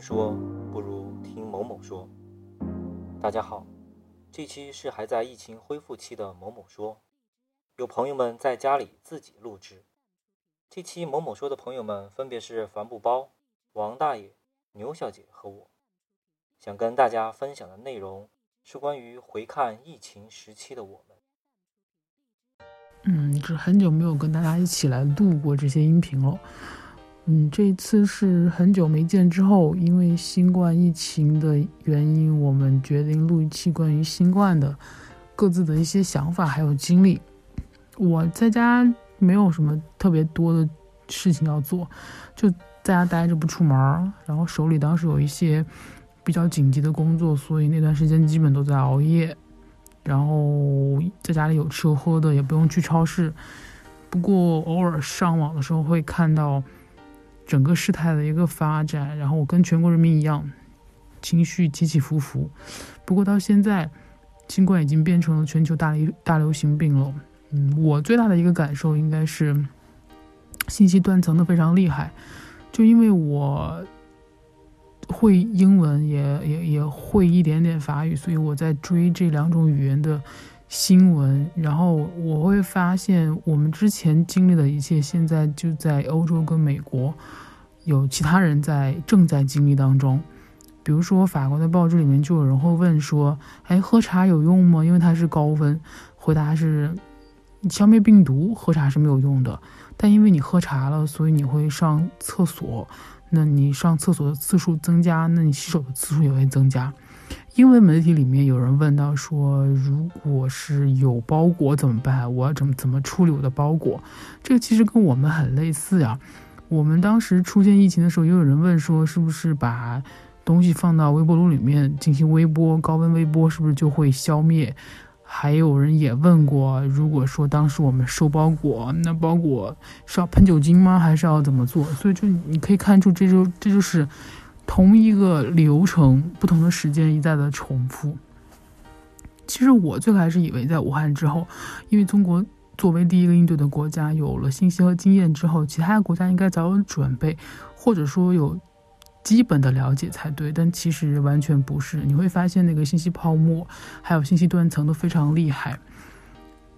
说，不如听某某说。大家好，这期是还在疫情恢复期的某某说，有朋友们在家里自己录制。这期某某说的朋友们分别是帆布包、王大爷、牛小姐和我。想跟大家分享的内容是关于回看疫情时期的我们。嗯，这很久没有跟大家一起来录过这些音频了。嗯，这一次是很久没见之后，因为新冠疫情的原因，我们决定录一期关于新冠的各自的一些想法还有经历。我在家没有什么特别多的事情要做，就在家待着不出门儿，然后手里当时有一些比较紧急的工作，所以那段时间基本都在熬夜。然后在家里有吃有喝的，也不用去超市。不过偶尔上网的时候会看到整个事态的一个发展，然后我跟全国人民一样，情绪起起伏伏。不过到现在，新冠已经变成了全球大流大流行病了。嗯，我最大的一个感受应该是信息断层的非常厉害，就因为我。会英文也也也会一点点法语，所以我在追这两种语言的新闻，然后我会发现我们之前经历的一切，现在就在欧洲跟美国有其他人在正在经历当中。比如说法国的报纸里面就有人会问说：“哎，喝茶有用吗？”因为它是高温。回答是：消灭病毒喝茶是没有用的，但因为你喝茶了，所以你会上厕所。那你上厕所的次数增加，那你洗手的次数也会增加。英文媒体里面有人问到说，如果是有包裹怎么办？我要怎么怎么处理我的包裹？这个其实跟我们很类似呀。我们当时出现疫情的时候，也有人问说，是不是把东西放到微波炉里面进行微波，高温微波是不是就会消灭？还有人也问过，如果说当时我们收包裹，那包裹是要喷酒精吗？还是要怎么做？所以就你可以看出，这就这就是同一个流程，不同的时间一再的重复。其实我最开始以为，在武汉之后，因为中国作为第一个应对的国家，有了信息和经验之后，其他国家应该早有准备，或者说有。基本的了解才对，但其实完全不是。你会发现那个信息泡沫，还有信息断层都非常厉害。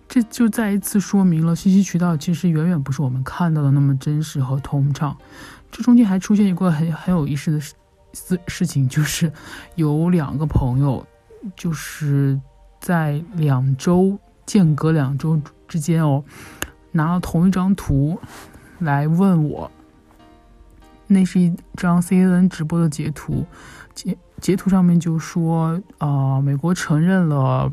这就再一次说明了信息渠道其实远远不是我们看到的那么真实和通畅。这中间还出现一个很很有意思的事事事情，就是有两个朋友，就是在两周间隔两周之间哦，拿了同一张图来问我。那是一张 CNN 直播的截图，截截图上面就说，呃，美国承认了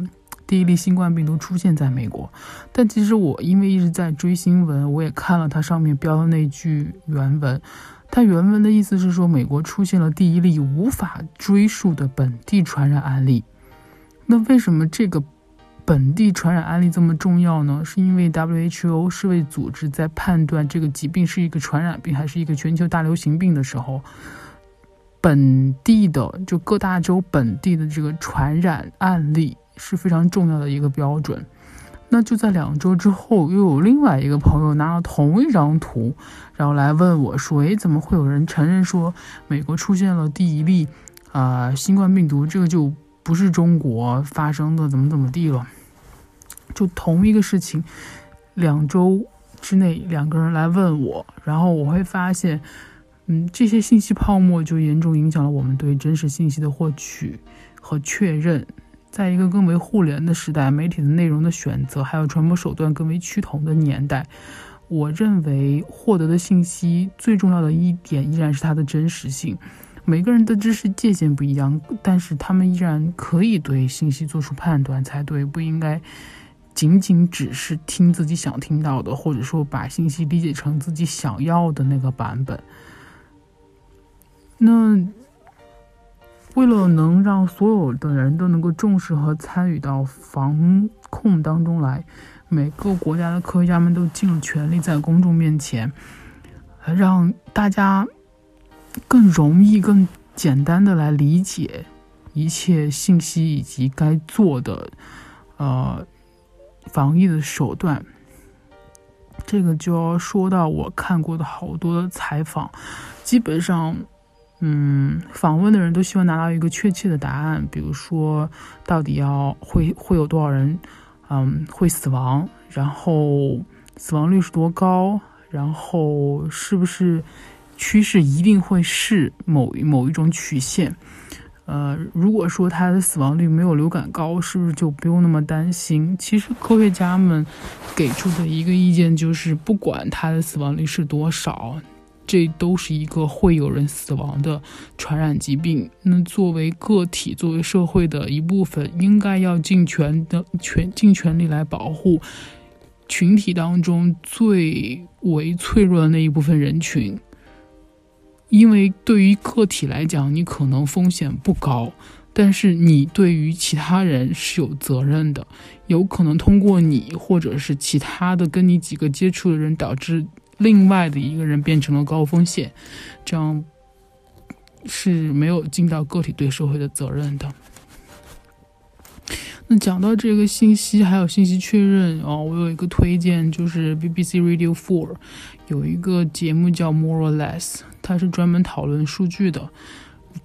第一例新冠病毒出现在美国。但其实我因为一直在追新闻，我也看了它上面标的那句原文，它原文的意思是说，美国出现了第一例无法追溯的本地传染案例。那为什么这个？本地传染案例这么重要呢？是因为 WHO 世卫组织在判断这个疾病是一个传染病还是一个全球大流行病的时候，本地的就各大洲本地的这个传染案例是非常重要的一个标准。那就在两周之后，又有另外一个朋友拿了同一张图，然后来问我说：“诶，怎么会有人承认说美国出现了第一例啊新冠病毒？这个就不是中国发生的，怎么怎么地了？”就同一个事情，两周之内两个人来问我，然后我会发现，嗯，这些信息泡沫就严重影响了我们对真实信息的获取和确认。在一个更为互联的时代，媒体的内容的选择还有传播手段更为趋同的年代，我认为获得的信息最重要的一点依然是它的真实性。每个人的知识界限不一样，但是他们依然可以对信息做出判断才对，不应该。仅仅只是听自己想听到的，或者说把信息理解成自己想要的那个版本。那为了能让所有的人都能够重视和参与到防控当中来，每个国家的科学家们都尽了全力在公众面前，让大家更容易、更简单的来理解一切信息以及该做的，呃。防疫的手段，这个就要说到我看过的好多的采访，基本上嗯，访问的人都希望拿到一个确切的答案，比如说到底要会会有多少人，嗯，会死亡，然后死亡率是多高，然后是不是趋势一定会是某某一种曲线。呃，如果说它的死亡率没有流感高，是不是就不用那么担心？其实科学家们给出的一个意见就是，不管它的死亡率是多少，这都是一个会有人死亡的传染疾病。那作为个体，作为社会的一部分，应该要尽全的全尽全力来保护群体当中最为脆弱的那一部分人群。因为对于个体来讲，你可能风险不高，但是你对于其他人是有责任的，有可能通过你或者是其他的跟你几个接触的人，导致另外的一个人变成了高风险，这样是没有尽到个体对社会的责任的。那讲到这个信息，还有信息确认哦，我有一个推荐，就是 BBC Radio Four 有一个节目叫 More or Less。它是专门讨论数据的，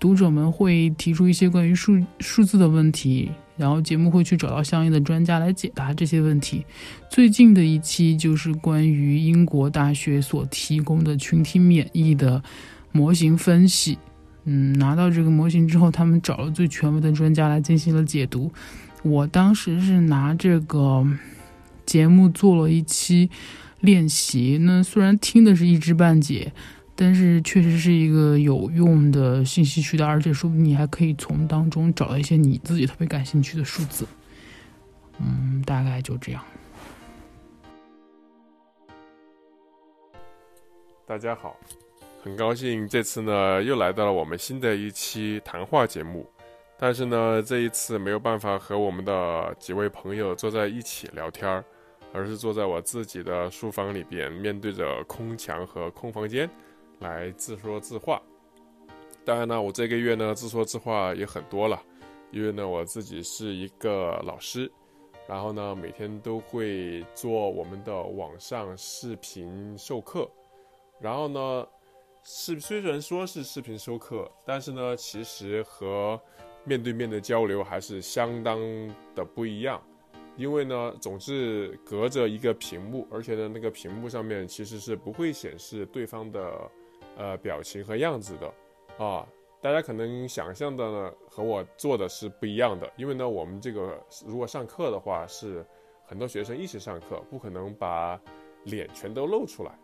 读者们会提出一些关于数数字的问题，然后节目会去找到相应的专家来解答这些问题。最近的一期就是关于英国大学所提供的群体免疫的模型分析。嗯，拿到这个模型之后，他们找了最权威的专家来进行了解读。我当时是拿这个节目做了一期练习，那虽然听的是一知半解。但是确实是一个有用的信息渠道，而且说不定你还可以从当中找到一些你自己特别感兴趣的数字。嗯，大概就这样。大家好，很高兴这次呢又来到了我们新的一期谈话节目，但是呢这一次没有办法和我们的几位朋友坐在一起聊天儿，而是坐在我自己的书房里边，面对着空墙和空房间。来自说自话，当然呢，我这个月呢自说自话也很多了，因为呢我自己是一个老师，然后呢每天都会做我们的网上视频授课，然后呢是虽然说是视频授课，但是呢其实和面对面的交流还是相当的不一样，因为呢总是隔着一个屏幕，而且呢那个屏幕上面其实是不会显示对方的。呃，表情和样子的，啊，大家可能想象的呢和我做的是不一样的，因为呢，我们这个如果上课的话是很多学生一起上课，不可能把脸全都露出来，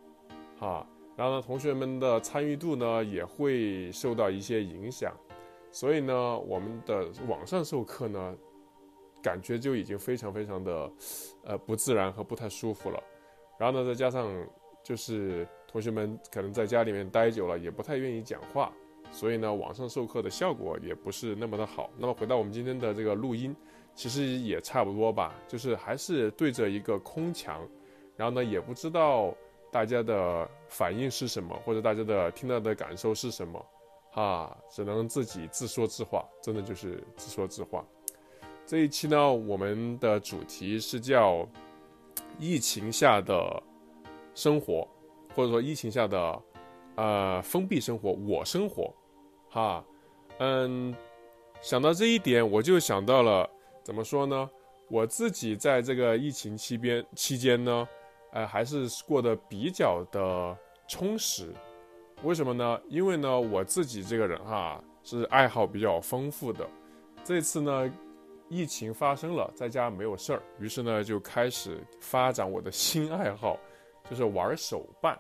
哈，然后呢，同学们的参与度呢也会受到一些影响，所以呢，我们的网上授课呢，感觉就已经非常非常的呃不自然和不太舒服了，然后呢，再加上就是。同学们可能在家里面待久了，也不太愿意讲话，所以呢，网上授课的效果也不是那么的好。那么回到我们今天的这个录音，其实也差不多吧，就是还是对着一个空墙，然后呢，也不知道大家的反应是什么，或者大家的听到的感受是什么，啊，只能自己自说自话，真的就是自说自话。这一期呢，我们的主题是叫疫情下的生活。或者说疫情下的，呃，封闭生活，我生活，哈，嗯，想到这一点，我就想到了怎么说呢？我自己在这个疫情期边期间呢，呃，还是过得比较的充实。为什么呢？因为呢，我自己这个人哈是爱好比较丰富的。这次呢，疫情发生了，在家没有事儿，于是呢，就开始发展我的新爱好，就是玩手办。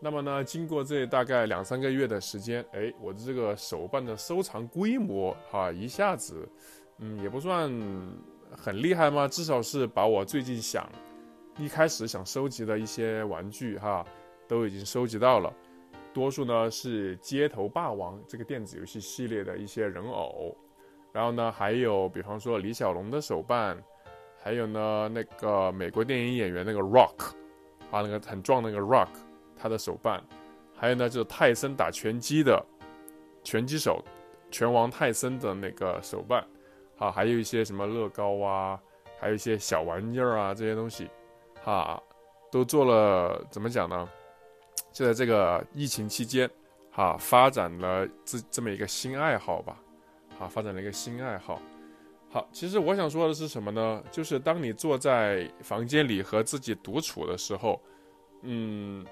那么呢，经过这大概两三个月的时间，哎，我的这个手办的收藏规模哈，一下子，嗯，也不算很厉害嘛，至少是把我最近想一开始想收集的一些玩具哈，都已经收集到了。多数呢是《街头霸王》这个电子游戏系列的一些人偶，然后呢还有比方说李小龙的手办，还有呢那个美国电影演员那个 Rock，啊，那个很壮那个 Rock。他的手办，还有呢，就是泰森打拳击的拳击手，拳王泰森的那个手办，啊，还有一些什么乐高啊，还有一些小玩意儿啊，这些东西，哈，都做了。怎么讲呢？就在这个疫情期间，哈，发展了这这么一个新爱好吧，啊，发展了一个新爱好。好，其实我想说的是什么呢？就是当你坐在房间里和自己独处的时候，嗯，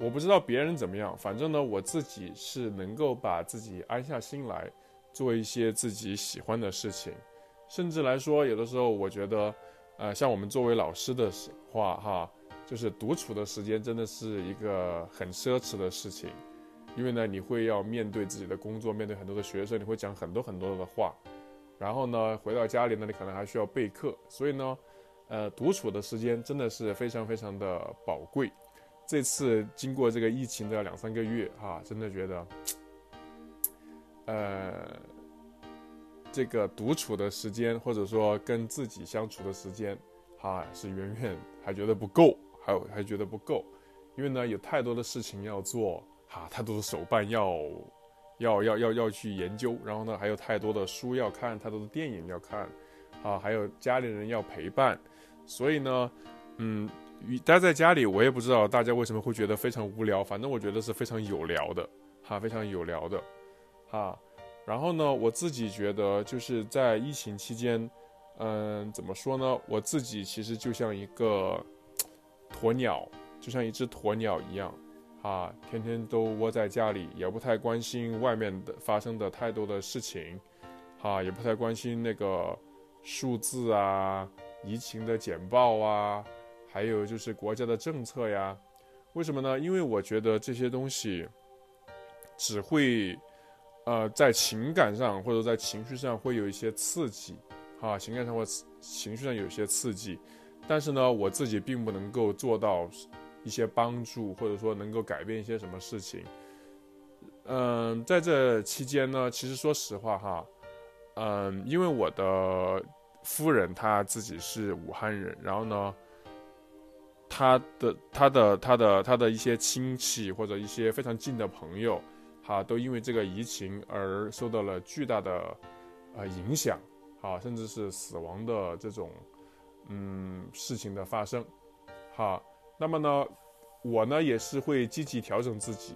我不知道别人怎么样，反正呢，我自己是能够把自己安下心来，做一些自己喜欢的事情，甚至来说，有的时候我觉得，呃，像我们作为老师的话，哈，就是独处的时间真的是一个很奢侈的事情，因为呢，你会要面对自己的工作，面对很多的学生，你会讲很多很多的话。然后呢，回到家里呢，你可能还需要备课，所以呢，呃，独处的时间真的是非常非常的宝贵。这次经过这个疫情的两三个月，哈，真的觉得，呃，这个独处的时间，或者说跟自己相处的时间，哈，是远远还觉得不够，还有还觉得不够，因为呢，有太多的事情要做，哈，太多的手办要。要要要要去研究，然后呢，还有太多的书要看，太多的电影要看，啊，还有家里人要陪伴，所以呢，嗯，待在家里，我也不知道大家为什么会觉得非常无聊，反正我觉得是非常有聊的，哈，非常有聊的，哈，然后呢，我自己觉得就是在疫情期间，嗯，怎么说呢？我自己其实就像一个 鸵鸟，就像一只鸵鸟一样。啊，天天都窝在家里，也不太关心外面的发生的太多的事情，啊，也不太关心那个数字啊、疫情的简报啊，还有就是国家的政策呀。为什么呢？因为我觉得这些东西只会，呃，在情感上或者在情绪上会有一些刺激，啊，情感上或情绪上有些刺激，但是呢，我自己并不能够做到。一些帮助，或者说能够改变一些什么事情，嗯，在这期间呢，其实说实话哈，嗯，因为我的夫人她自己是武汉人，然后呢，她的她的她的她的一些亲戚或者一些非常近的朋友，哈，都因为这个疫情而受到了巨大的呃影响，啊，甚至是死亡的这种嗯事情的发生，哈。那么呢，我呢也是会积极调整自己，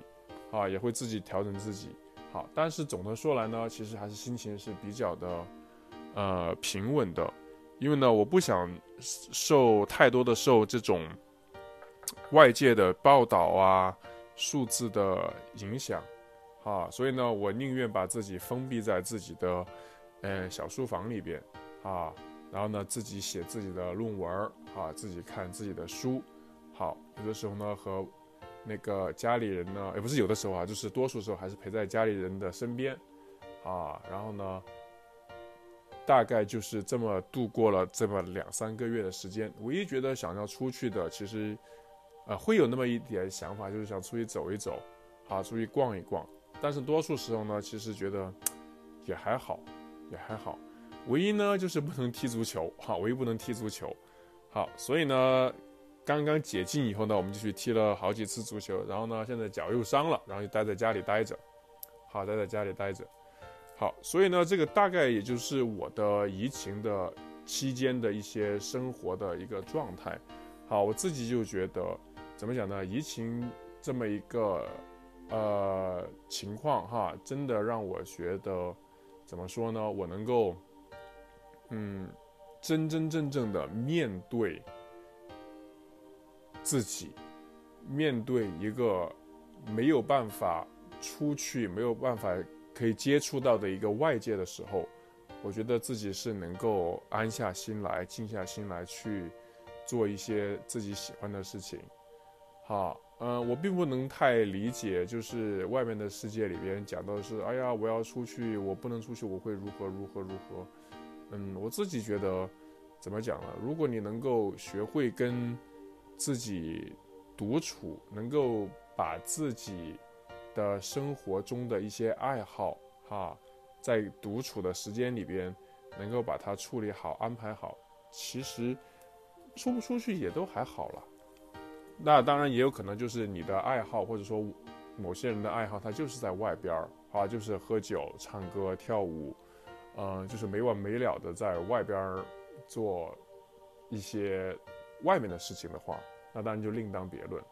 啊，也会自己调整自己，好。但是总的说来呢，其实还是心情是比较的，呃，平稳的，因为呢，我不想受太多的受这种外界的报道啊、数字的影响，啊，所以呢，我宁愿把自己封闭在自己的，呃，小书房里边，啊，然后呢，自己写自己的论文，啊，自己看自己的书。好，有的时候呢和那个家里人呢，也不是有的时候啊，就是多数时候还是陪在家里人的身边，啊，然后呢，大概就是这么度过了这么两三个月的时间。唯一觉得想要出去的，其实，呃，会有那么一点想法，就是想出去走一走，啊，出去逛一逛。但是多数时候呢，其实觉得也还好，也还好。唯一呢就是不能踢足球，哈，唯一不能踢足球。好，所以呢。刚刚解禁以后呢，我们就去踢了好几次足球，然后呢，现在脚又伤了，然后就待在家里待着，好，待在家里待着，好，所以呢，这个大概也就是我的疫情的期间的一些生活的一个状态，好，我自己就觉得，怎么讲呢？疫情这么一个呃情况哈，真的让我觉得，怎么说呢？我能够，嗯，真真正正的面对。自己面对一个没有办法出去、没有办法可以接触到的一个外界的时候，我觉得自己是能够安下心来、静下心来去做一些自己喜欢的事情。好，嗯，我并不能太理解，就是外面的世界里边讲到的是，哎呀，我要出去，我不能出去，我会如何如何如何。嗯，我自己觉得，怎么讲呢？如果你能够学会跟自己独处，能够把自己的生活中的一些爱好，哈，在独处的时间里边，能够把它处理好、安排好，其实出不出去也都还好了。那当然也有可能就是你的爱好，或者说某些人的爱好，他就是在外边儿啊，就是喝酒、唱歌、跳舞，嗯，就是没完没了的在外边儿做一些。外面的事情的话，那当然就另当别论，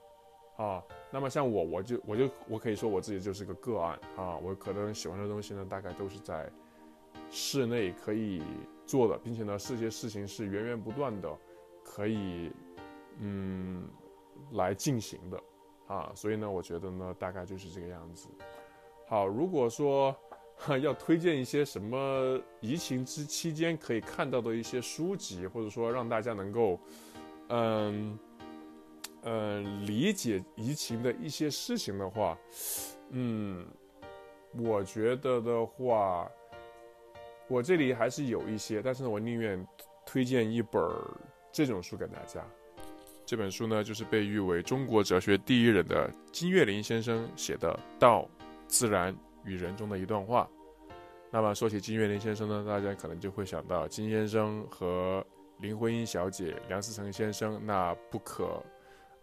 啊。那么像我，我就我就我可以说我自己就是个个案啊。我可能喜欢的东西呢，大概都是在室内可以做的，并且呢，这些事情是源源不断的，可以嗯来进行的啊。所以呢，我觉得呢，大概就是这个样子。好，如果说哈 要推荐一些什么疫情之期间可以看到的一些书籍，或者说让大家能够嗯。嗯，理解疫情的一些事情的话，嗯，我觉得的话，我这里还是有一些，但是呢，我宁愿推荐一本这种书给大家。这本书呢，就是被誉为中国哲学第一人的金岳霖先生写的《道、自然与人》中的一段话。那么说起金岳霖先生呢，大家可能就会想到金先生和林徽因小姐、梁思成先生那不可。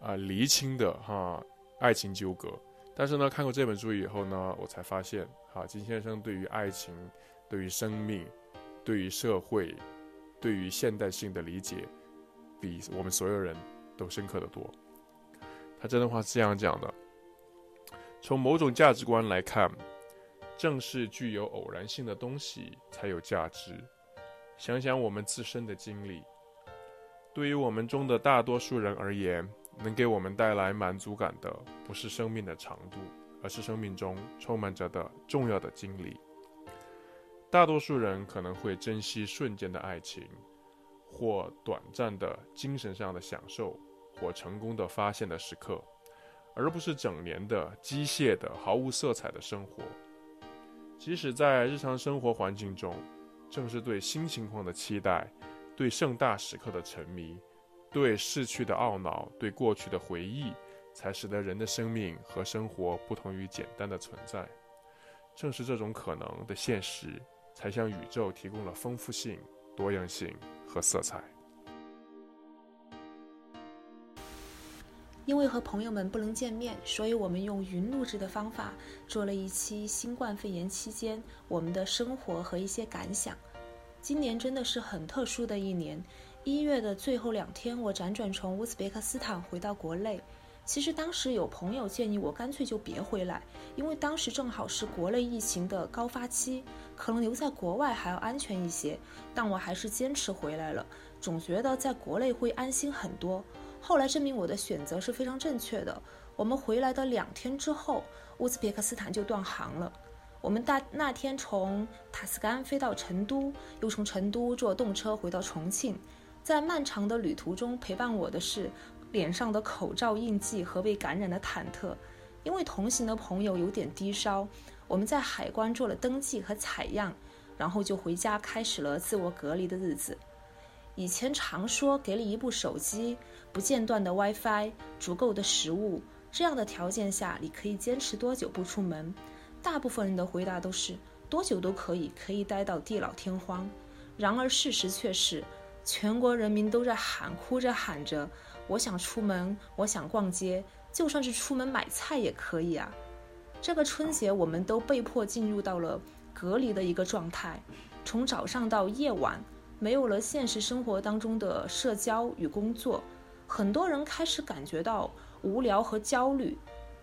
啊，厘清的哈爱情纠葛，但是呢，看过这本书以后呢，我才发现，哈金先生对于爱情、对于生命、对于社会、对于现代性的理解，比我们所有人都深刻的多。他这段话是这样讲的：从某种价值观来看，正是具有偶然性的东西才有价值。想想我们自身的经历，对于我们中的大多数人而言。能给我们带来满足感的，不是生命的长度，而是生命中充满着的重要的经历。大多数人可能会珍惜瞬间的爱情，或短暂的精神上的享受，或成功的发现的时刻，而不是整年的机械的、毫无色彩的生活。即使在日常生活环境中，正是对新情况的期待，对盛大时刻的沉迷。对逝去的懊恼，对过去的回忆，才使得人的生命和生活不同于简单的存在。正是这种可能的现实，才向宇宙提供了丰富性、多样性和色彩。因为和朋友们不能见面，所以我们用云录制的方法做了一期新冠肺炎期间我们的生活和一些感想。今年真的是很特殊的一年。一月的最后两天，我辗转从乌兹别克斯坦回到国内。其实当时有朋友建议我干脆就别回来，因为当时正好是国内疫情的高发期，可能留在国外还要安全一些。但我还是坚持回来了，总觉得在国内会安心很多。后来证明我的选择是非常正确的。我们回来的两天之后，乌兹别克斯坦就断航了。我们大那天从塔斯干飞到成都，又从成都坐动车回到重庆。在漫长的旅途中，陪伴我的是脸上的口罩印记和被感染的忐忑。因为同行的朋友有点低烧，我们在海关做了登记和采样，然后就回家开始了自我隔离的日子。以前常说给你一部手机、不间断的 WiFi、足够的食物，这样的条件下你可以坚持多久不出门？大部分人的回答都是多久都可以，可以待到地老天荒。然而事实却是。全国人民都在喊，哭着喊着：“我想出门，我想逛街，就算是出门买菜也可以啊！”这个春节，我们都被迫进入到了隔离的一个状态，从早上到夜晚，没有了现实生活当中的社交与工作，很多人开始感觉到无聊和焦虑，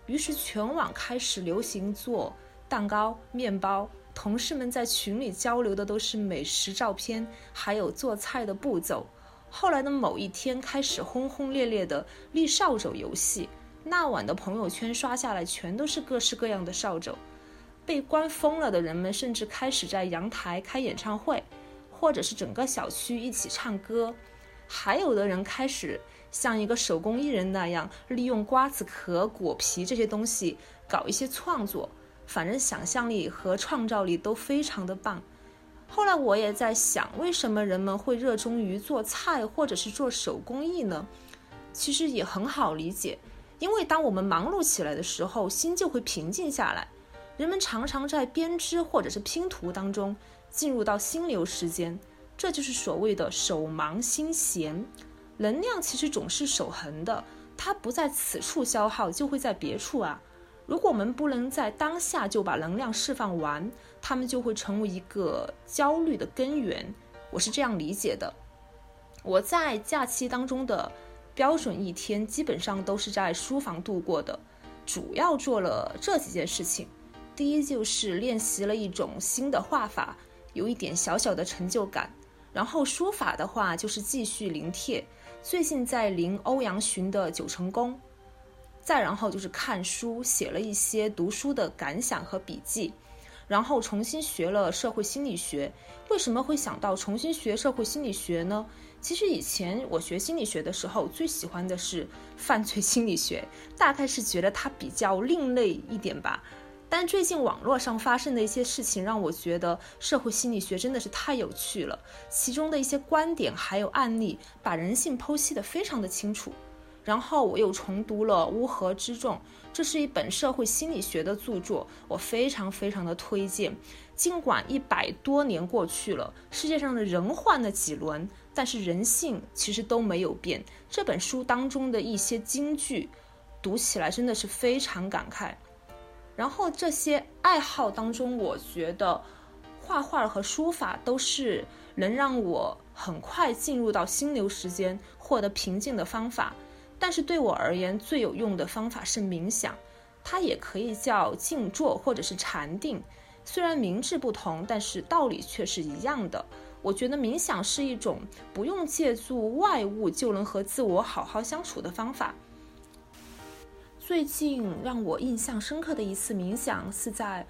于是全网开始流行做蛋糕、面包。同事们在群里交流的都是美食照片，还有做菜的步骤。后来的某一天，开始轰轰烈烈的立扫帚游戏。那晚的朋友圈刷下来，全都是各式各样的扫帚。被关疯了的人们，甚至开始在阳台开演唱会，或者是整个小区一起唱歌。还有的人开始像一个手工艺人那样，利用瓜子壳、果皮这些东西搞一些创作。反正想象力和创造力都非常的棒。后来我也在想，为什么人们会热衷于做菜或者是做手工艺呢？其实也很好理解，因为当我们忙碌起来的时候，心就会平静下来。人们常常在编织或者是拼图当中进入到心流时间，这就是所谓的手忙心闲。能量其实总是守恒的，它不在此处消耗，就会在别处啊。如果我们不能在当下就把能量释放完，他们就会成为一个焦虑的根源。我是这样理解的。我在假期当中的标准一天基本上都是在书房度过的，主要做了这几件事情。第一就是练习了一种新的画法，有一点小小的成就感。然后书法的话就是继续临帖，最近在临欧阳询的《九成宫》。再然后就是看书，写了一些读书的感想和笔记。然后重新学了社会心理学。为什么会想到重新学社会心理学呢？其实以前我学心理学的时候，最喜欢的是犯罪心理学，大概是觉得它比较另类一点吧。但最近网络上发生的一些事情，让我觉得社会心理学真的是太有趣了。其中的一些观点还有案例，把人性剖析的非常的清楚。然后我又重读了《乌合之众》，这是一本社会心理学的著作，我非常非常的推荐。尽管一百多年过去了，世界上的人换了几轮，但是人性其实都没有变。这本书当中的一些金句，读起来真的是非常感慨。然后这些爱好当中，我觉得画画和书法都是能让我很快进入到心流时间，获得平静的方法。但是对我而言，最有用的方法是冥想，它也可以叫静坐或者是禅定。虽然名字不同，但是道理却是一样的。我觉得冥想是一种不用借助外物就能和自我好好相处的方法。最近让我印象深刻的一次冥想是在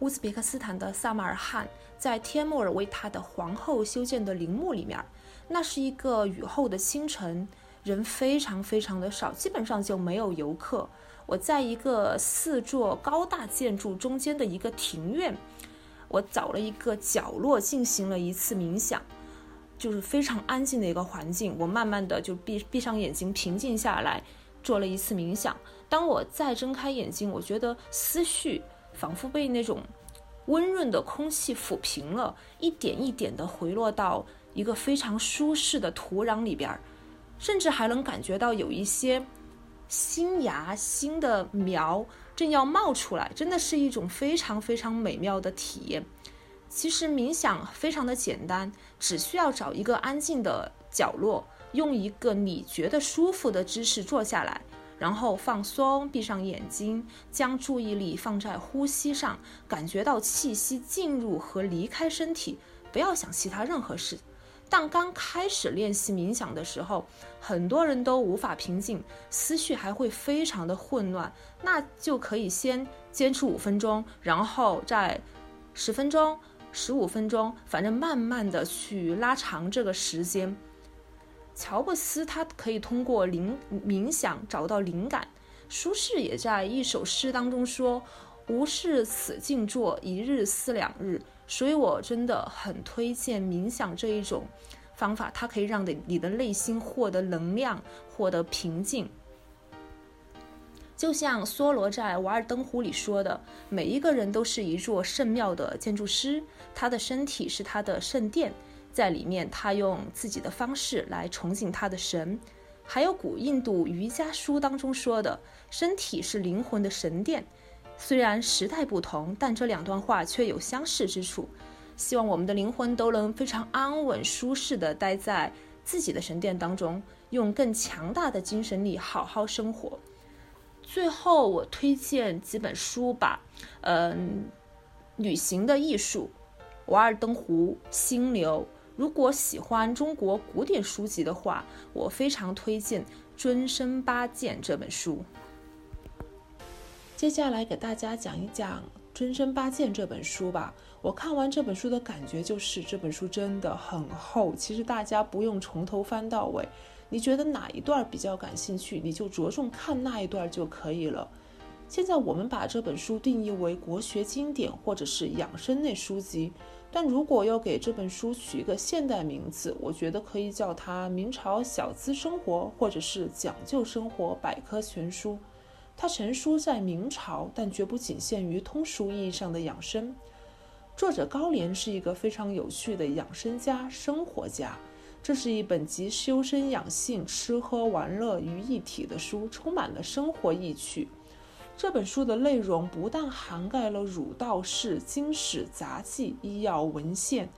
乌兹别克斯坦的萨马尔罕，在天穆尔为他的皇后修建的陵墓里面。那是一个雨后的清晨。人非常非常的少，基本上就没有游客。我在一个四座高大建筑中间的一个庭院，我找了一个角落进行了一次冥想，就是非常安静的一个环境。我慢慢的就闭闭上眼睛，平静下来，做了一次冥想。当我再睁开眼睛，我觉得思绪仿佛被那种温润的空气抚平了，一点一点的回落到一个非常舒适的土壤里边儿。甚至还能感觉到有一些新芽、新的苗正要冒出来，真的是一种非常非常美妙的体验。其实冥想非常的简单，只需要找一个安静的角落，用一个你觉得舒服的姿势坐下来，然后放松，闭上眼睛，将注意力放在呼吸上，感觉到气息进入和离开身体，不要想其他任何事。但刚开始练习冥想的时候，很多人都无法平静，思绪还会非常的混乱。那就可以先坚持五分钟，然后再十分钟、十五分钟，反正慢慢的去拉长这个时间。乔布斯他可以通过灵冥想找到灵感，苏轼也在一首诗当中说：“无事此静坐，一日思两日。”所以，我真的很推荐冥想这一种方法，它可以让你你的内心获得能量，获得平静。就像梭罗在《瓦尔登湖》里说的：“每一个人都是一座圣庙的建筑师，他的身体是他的圣殿，在里面他用自己的方式来崇敬他的神。”还有古印度瑜伽书当中说的：“身体是灵魂的神殿。”虽然时代不同，但这两段话却有相似之处。希望我们的灵魂都能非常安稳、舒适地待在自己的神殿当中，用更强大的精神力好好生活。最后，我推荐几本书吧。嗯，旅行的艺术，《瓦尔登湖》《心流》。如果喜欢中国古典书籍的话，我非常推荐《尊生八剑》这本书。接下来给大家讲一讲《春生八剑》这本书吧。我看完这本书的感觉就是，这本书真的很厚。其实大家不用从头翻到尾，你觉得哪一段比较感兴趣，你就着重看那一段就可以了。现在我们把这本书定义为国学经典或者是养生类书籍，但如果要给这本书取一个现代名字，我觉得可以叫它《明朝小资生活》或者是《讲究生活百科全书》。它成书在明朝，但绝不仅限于通俗意义上的养生。作者高廉是一个非常有趣的养生家、生活家。这是一本集修身养性、吃喝玩乐于一体的书，充满了生活意趣。这本书的内容不但涵盖了儒道释经史杂记、医药文献，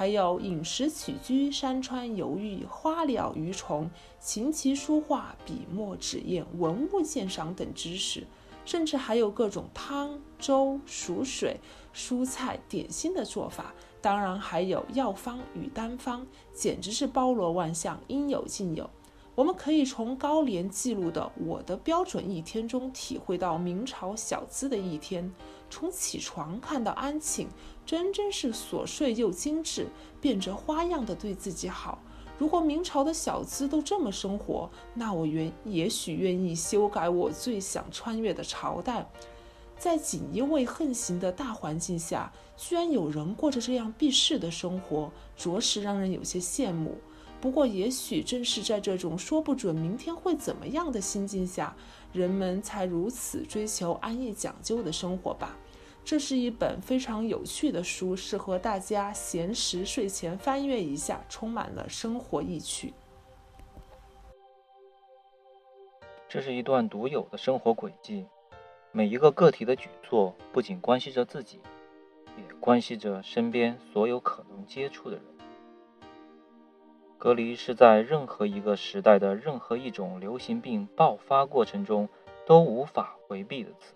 还有饮食起居、山川游域、花鸟鱼虫、琴棋书画、笔墨纸砚、文物鉴赏等知识，甚至还有各种汤、粥、熟水、蔬菜、点心的做法。当然，还有药方与单方，简直是包罗万象，应有尽有。我们可以从高廉记录的《我的标准一天》中体会到明朝小资的一天。从起床看到安寝，真真是琐碎又精致，变着花样的对自己好。如果明朝的小资都这么生活，那我愿也许愿意修改我最想穿越的朝代。在锦衣卫横行的大环境下，居然有人过着这样避世的生活，着实让人有些羡慕。不过，也许正是在这种说不准明天会怎么样的心境下，人们才如此追求安逸讲究的生活吧。这是一本非常有趣的书，适合大家闲时睡前翻阅一下，充满了生活意趣。这是一段独有的生活轨迹，每一个个体的举措不仅关系着自己，也关系着身边所有可能接触的人。隔离是在任何一个时代的任何一种流行病爆发过程中都无法回避的词。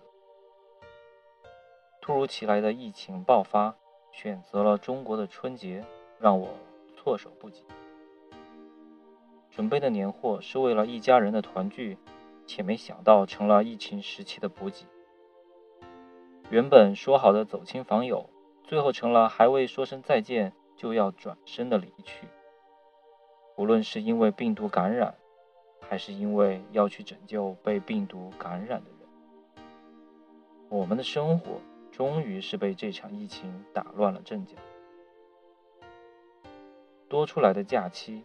突如其来的疫情爆发，选择了中国的春节，让我措手不及。准备的年货是为了一家人的团聚，且没想到成了疫情时期的补给。原本说好的走亲访友，最后成了还未说声再见就要转身的离去。无论是因为病毒感染，还是因为要去拯救被病毒感染的人，我们的生活终于是被这场疫情打乱了阵脚。多出来的假期，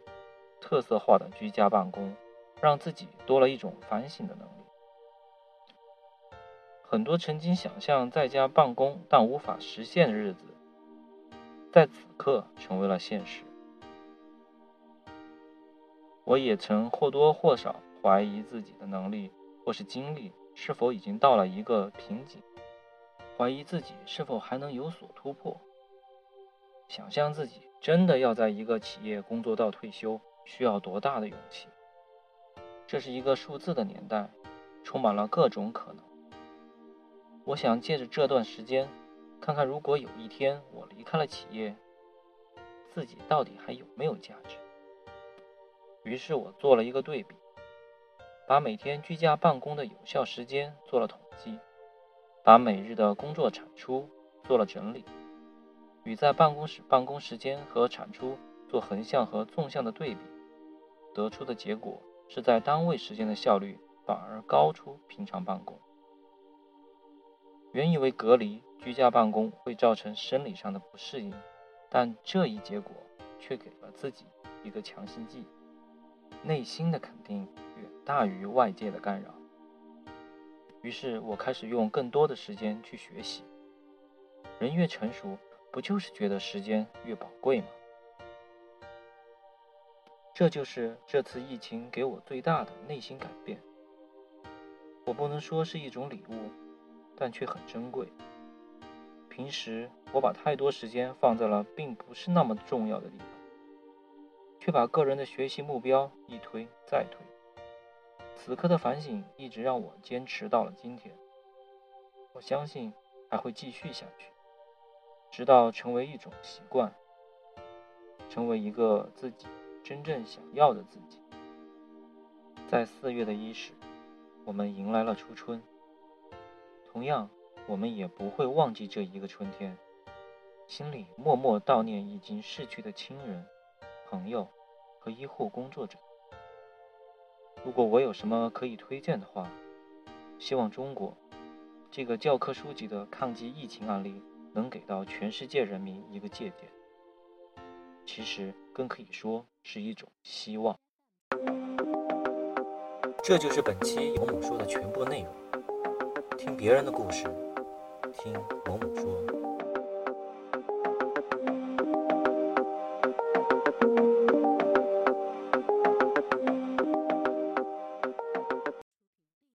特色化的居家办公，让自己多了一种反省的能力。很多曾经想象在家办公但无法实现的日子，在此刻成为了现实。我也曾或多或少怀疑自己的能力或是精力是否已经到了一个瓶颈，怀疑自己是否还能有所突破。想象自己真的要在一个企业工作到退休，需要多大的勇气？这是一个数字的年代，充满了各种可能。我想借着这段时间，看看如果有一天我离开了企业，自己到底还有没有价值？于是我做了一个对比，把每天居家办公的有效时间做了统计，把每日的工作产出做了整理，与在办公室办公时间和产出做横向和纵向的对比，得出的结果是在单位时间的效率反而高出平常办公。原以为隔离居家办公会造成生理上的不适应，但这一结果却给了自己一个强心剂。内心的肯定远大于外界的干扰，于是我开始用更多的时间去学习。人越成熟，不就是觉得时间越宝贵吗？这就是这次疫情给我最大的内心改变。我不能说是一种礼物，但却很珍贵。平时我把太多时间放在了并不是那么重要的地方。却把个人的学习目标一推再推。此刻的反省一直让我坚持到了今天。我相信还会继续下去，直到成为一种习惯，成为一个自己真正想要的自己。在四月的伊始，我们迎来了初春。同样，我们也不会忘记这一个春天，心里默默悼念已经逝去的亲人。朋友和医护工作者，如果我有什么可以推荐的话，希望中国这个教科书级的抗击疫情案例能给到全世界人民一个借鉴。其实更可以说是一种希望。这就是本期某某说的全部内容。听别人的故事，听某某说。